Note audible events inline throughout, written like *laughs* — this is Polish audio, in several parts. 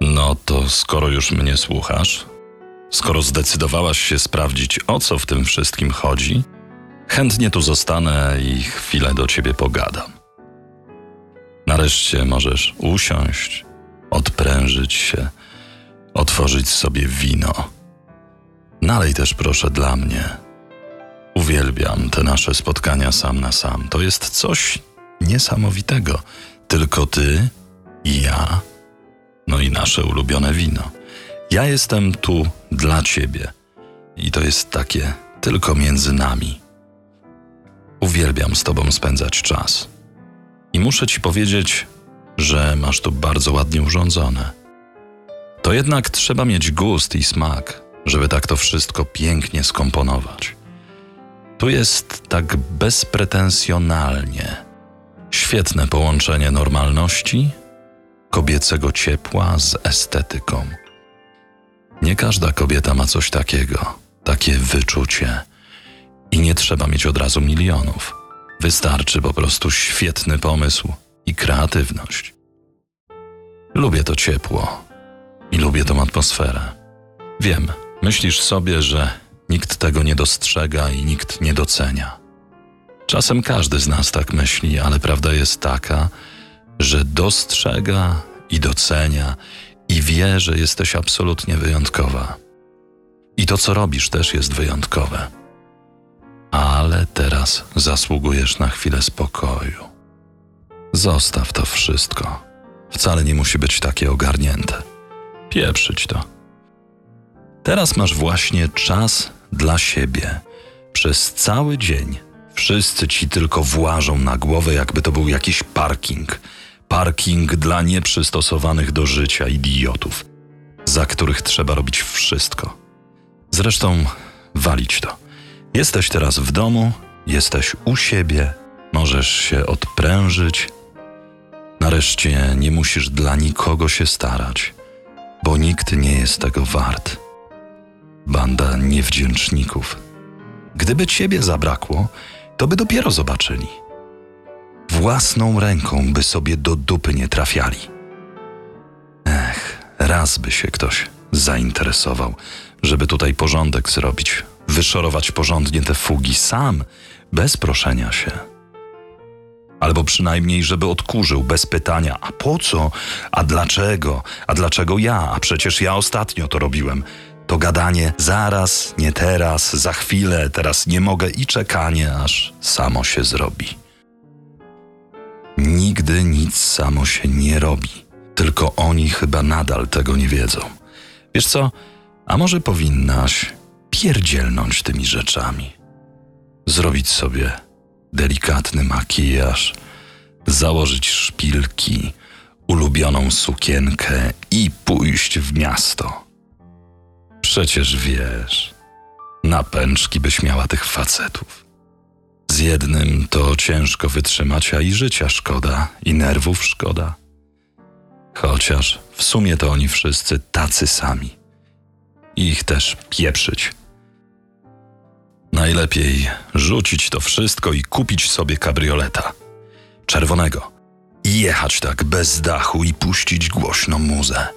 No to skoro już mnie słuchasz, skoro zdecydowałaś się sprawdzić, o co w tym wszystkim chodzi, chętnie tu zostanę i chwilę do ciebie pogadam. Nareszcie możesz usiąść, odprężyć się, otworzyć sobie wino. Nalej też proszę dla mnie. Uwielbiam te nasze spotkania sam na sam. To jest coś niesamowitego. Tylko ty i ja, no i nasze ulubione wino. Ja jestem tu dla ciebie i to jest takie tylko między nami. Uwielbiam z tobą spędzać czas. I muszę ci powiedzieć, że masz tu bardzo ładnie urządzone. To jednak trzeba mieć gust i smak, żeby tak to wszystko pięknie skomponować. Tu jest tak bezpretensjonalnie. Świetne połączenie normalności, kobiecego ciepła z estetyką. Nie każda kobieta ma coś takiego, takie wyczucie. I nie trzeba mieć od razu milionów. Wystarczy po prostu świetny pomysł i kreatywność. Lubię to ciepło i lubię tą atmosferę. Wiem, myślisz sobie, że nikt tego nie dostrzega i nikt nie docenia. Czasem każdy z nas tak myśli, ale prawda jest taka, że dostrzega i docenia i wie, że jesteś absolutnie wyjątkowa. I to, co robisz, też jest wyjątkowe. Ale teraz zasługujesz na chwilę spokoju. Zostaw to wszystko. Wcale nie musi być takie ogarnięte. Pieprzyć to. Teraz masz właśnie czas dla siebie. Przez cały dzień wszyscy ci tylko włażą na głowę, jakby to był jakiś parking. Parking dla nieprzystosowanych do życia idiotów, za których trzeba robić wszystko. Zresztą walić to. Jesteś teraz w domu, jesteś u siebie, możesz się odprężyć. Nareszcie nie musisz dla nikogo się starać, bo nikt nie jest tego wart. Banda niewdzięczników. Gdyby ciebie zabrakło, to by dopiero zobaczyli. Własną ręką by sobie do dupy nie trafiali. Ech, raz by się ktoś zainteresował, żeby tutaj porządek zrobić, wyszorować porządnie te fugi sam, bez proszenia się. Albo przynajmniej, żeby odkurzył bez pytania: a po co? A dlaczego? A dlaczego ja? A przecież ja ostatnio to robiłem. To gadanie zaraz, nie teraz, za chwilę, teraz nie mogę i czekanie, aż samo się zrobi. Nigdy nic samo się nie robi, tylko oni chyba nadal tego nie wiedzą. Wiesz co? A może powinnaś pierdzielnąć tymi rzeczami? Zrobić sobie delikatny makijaż, założyć szpilki, ulubioną sukienkę i pójść w miasto. Przecież wiesz, na pęczki byś miała tych facetów. Z jednym to ciężko wytrzymać, a i życia szkoda, i nerwów szkoda. Chociaż w sumie to oni wszyscy tacy sami. Ich też pieprzyć. Najlepiej rzucić to wszystko i kupić sobie kabrioleta. Czerwonego. I jechać tak bez dachu i puścić głośną muzę.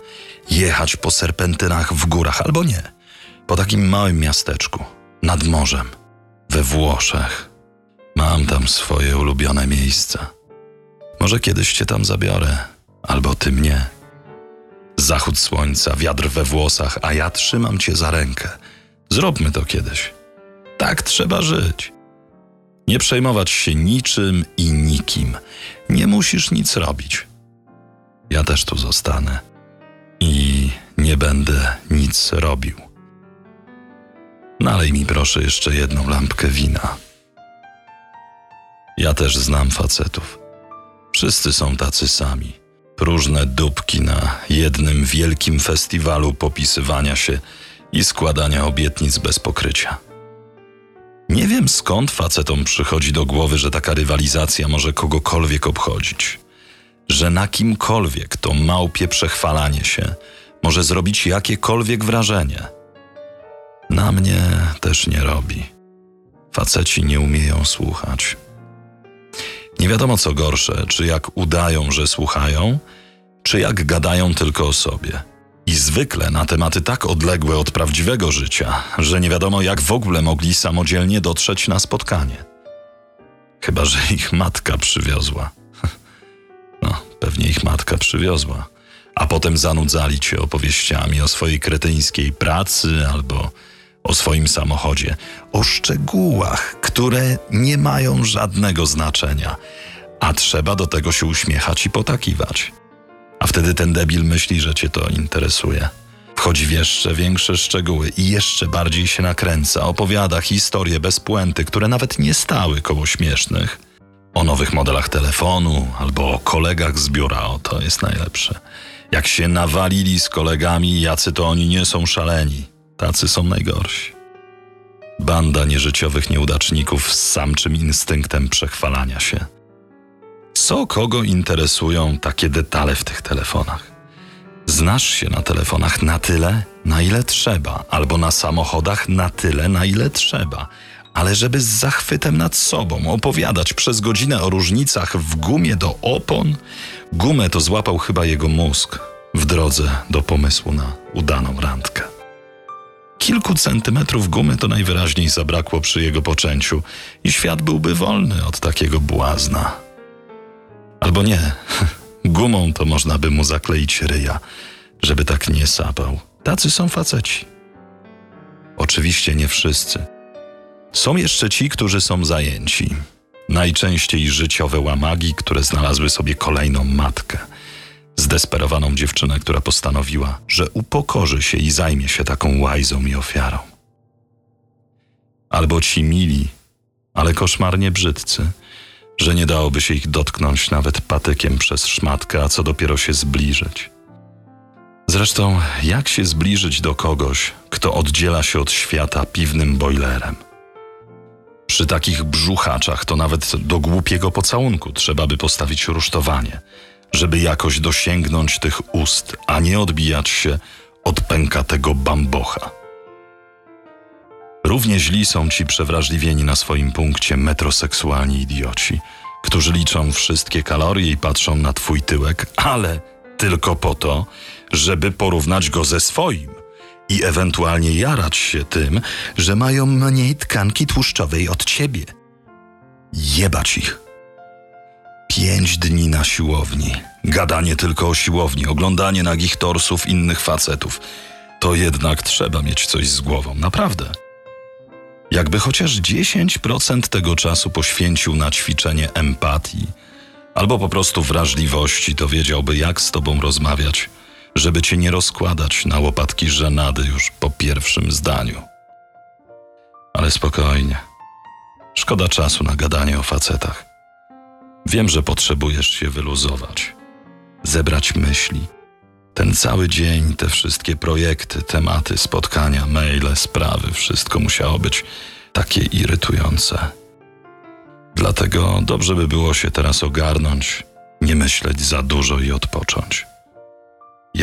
Jechać po serpentynach w górach albo nie. Po takim małym miasteczku, nad morzem, we Włoszech. Mam tam swoje ulubione miejsca. Może kiedyś cię tam zabiorę, albo ty mnie. Zachód słońca, wiatr we włosach, a ja trzymam cię za rękę. Zróbmy to kiedyś. Tak trzeba żyć. Nie przejmować się niczym i nikim. Nie musisz nic robić. Ja też tu zostanę będę nic robił. Nalej mi proszę jeszcze jedną lampkę wina. Ja też znam facetów. Wszyscy są tacy sami. Próżne dupki na jednym wielkim festiwalu popisywania się i składania obietnic bez pokrycia. Nie wiem skąd facetom przychodzi do głowy, że taka rywalizacja może kogokolwiek obchodzić. Że na kimkolwiek to małpie przechwalanie się może zrobić jakiekolwiek wrażenie. Na mnie też nie robi. Faceci nie umieją słuchać. Nie wiadomo co gorsze, czy jak udają, że słuchają, czy jak gadają tylko o sobie. I zwykle na tematy tak odległe od prawdziwego życia, że nie wiadomo jak w ogóle mogli samodzielnie dotrzeć na spotkanie. Chyba, że ich matka przywiozła. *laughs* No, pewnie ich matka przywiozła. A potem zanudzali cię opowieściami o swojej kretyńskiej pracy albo o swoim samochodzie, o szczegółach, które nie mają żadnego znaczenia, a trzeba do tego się uśmiechać i potakiwać. A wtedy ten debil myśli, że cię to interesuje. Wchodzi w jeszcze większe szczegóły i jeszcze bardziej się nakręca, opowiada historie bez puenty, które nawet nie stały koło śmiesznych. O nowych modelach telefonu albo o kolegach z biura, o to jest najlepsze. Jak się nawalili z kolegami, jacy to oni nie są szaleni, tacy są najgorsi. Banda nieżyciowych nieudaczników z samczym instynktem przechwalania się. Co kogo interesują takie detale w tych telefonach? Znasz się na telefonach na tyle, na ile trzeba, albo na samochodach na tyle, na ile trzeba, ale żeby z zachwytem nad sobą opowiadać przez godzinę o różnicach w gumie do opon, gumę to złapał chyba jego mózg w drodze do pomysłu na udaną randkę. Kilku centymetrów gumy to najwyraźniej zabrakło przy jego poczęciu i świat byłby wolny od takiego błazna. Albo nie, *laughs* gumą to można by mu zakleić ryja, żeby tak nie sapał. Tacy są faceci. Oczywiście nie wszyscy. Są jeszcze ci, którzy są zajęci. Najczęściej życiowe łamagi, które znalazły sobie kolejną matkę. Zdesperowaną dziewczynę, która postanowiła, że upokorzy się i zajmie się taką łajzą i ofiarą. Albo ci mili, ale koszmarnie brzydcy, że nie dałoby się ich dotknąć nawet patykiem przez szmatkę, a co dopiero się zbliżyć. Zresztą, jak się zbliżyć do kogoś, kto oddziela się od świata piwnym bojlerem? Przy takich brzuchaczach to nawet do głupiego pocałunku trzeba by postawić rusztowanie, żeby jakoś dosięgnąć tych ust, a nie odbijać się od pękatego bambocha. Równie źli są ci przewrażliwieni na swoim punkcie metroseksualni idioci, którzy liczą wszystkie kalorie i patrzą na twój tyłek, ale tylko po to, żeby porównać go ze swoim i ewentualnie jarać się tym, że mają mniej tkanki tłuszczowej od ciebie. Jebać ich. Pięć dni na siłowni, gadanie tylko o siłowni, oglądanie nagich torsów innych facetów. To jednak trzeba mieć coś z głową, naprawdę. Jakby chociaż 10% tego czasu poświęcił na ćwiczenie empatii albo po prostu wrażliwości, to wiedziałby, jak z tobą rozmawiać, żeby cię nie rozkładać na łopatki żenady już po pierwszym zdaniu. Ale spokojnie. Szkoda czasu na gadanie o facetach. Wiem, że potrzebujesz się wyluzować, zebrać myśli. Ten cały dzień, te wszystkie projekty, tematy, spotkania, maile, sprawy, wszystko musiało być takie irytujące. Dlatego dobrze by było się teraz ogarnąć, nie myśleć za dużo i odpocząć.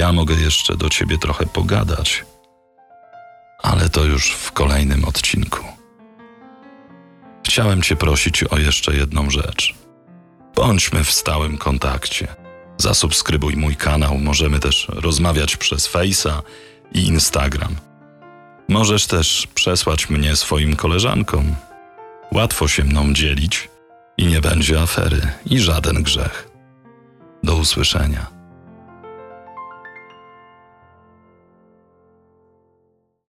Ja mogę jeszcze do ciebie trochę pogadać, ale to już w kolejnym odcinku. Chciałem cię prosić o jeszcze jedną rzecz. Bądźmy w stałym kontakcie. Zasubskrybuj mój kanał, możemy też rozmawiać przez Face'a i Instagram. Możesz też przesłać mnie swoim koleżankom. Łatwo się mną dzielić i nie będzie afery i żaden grzech. Do usłyszenia.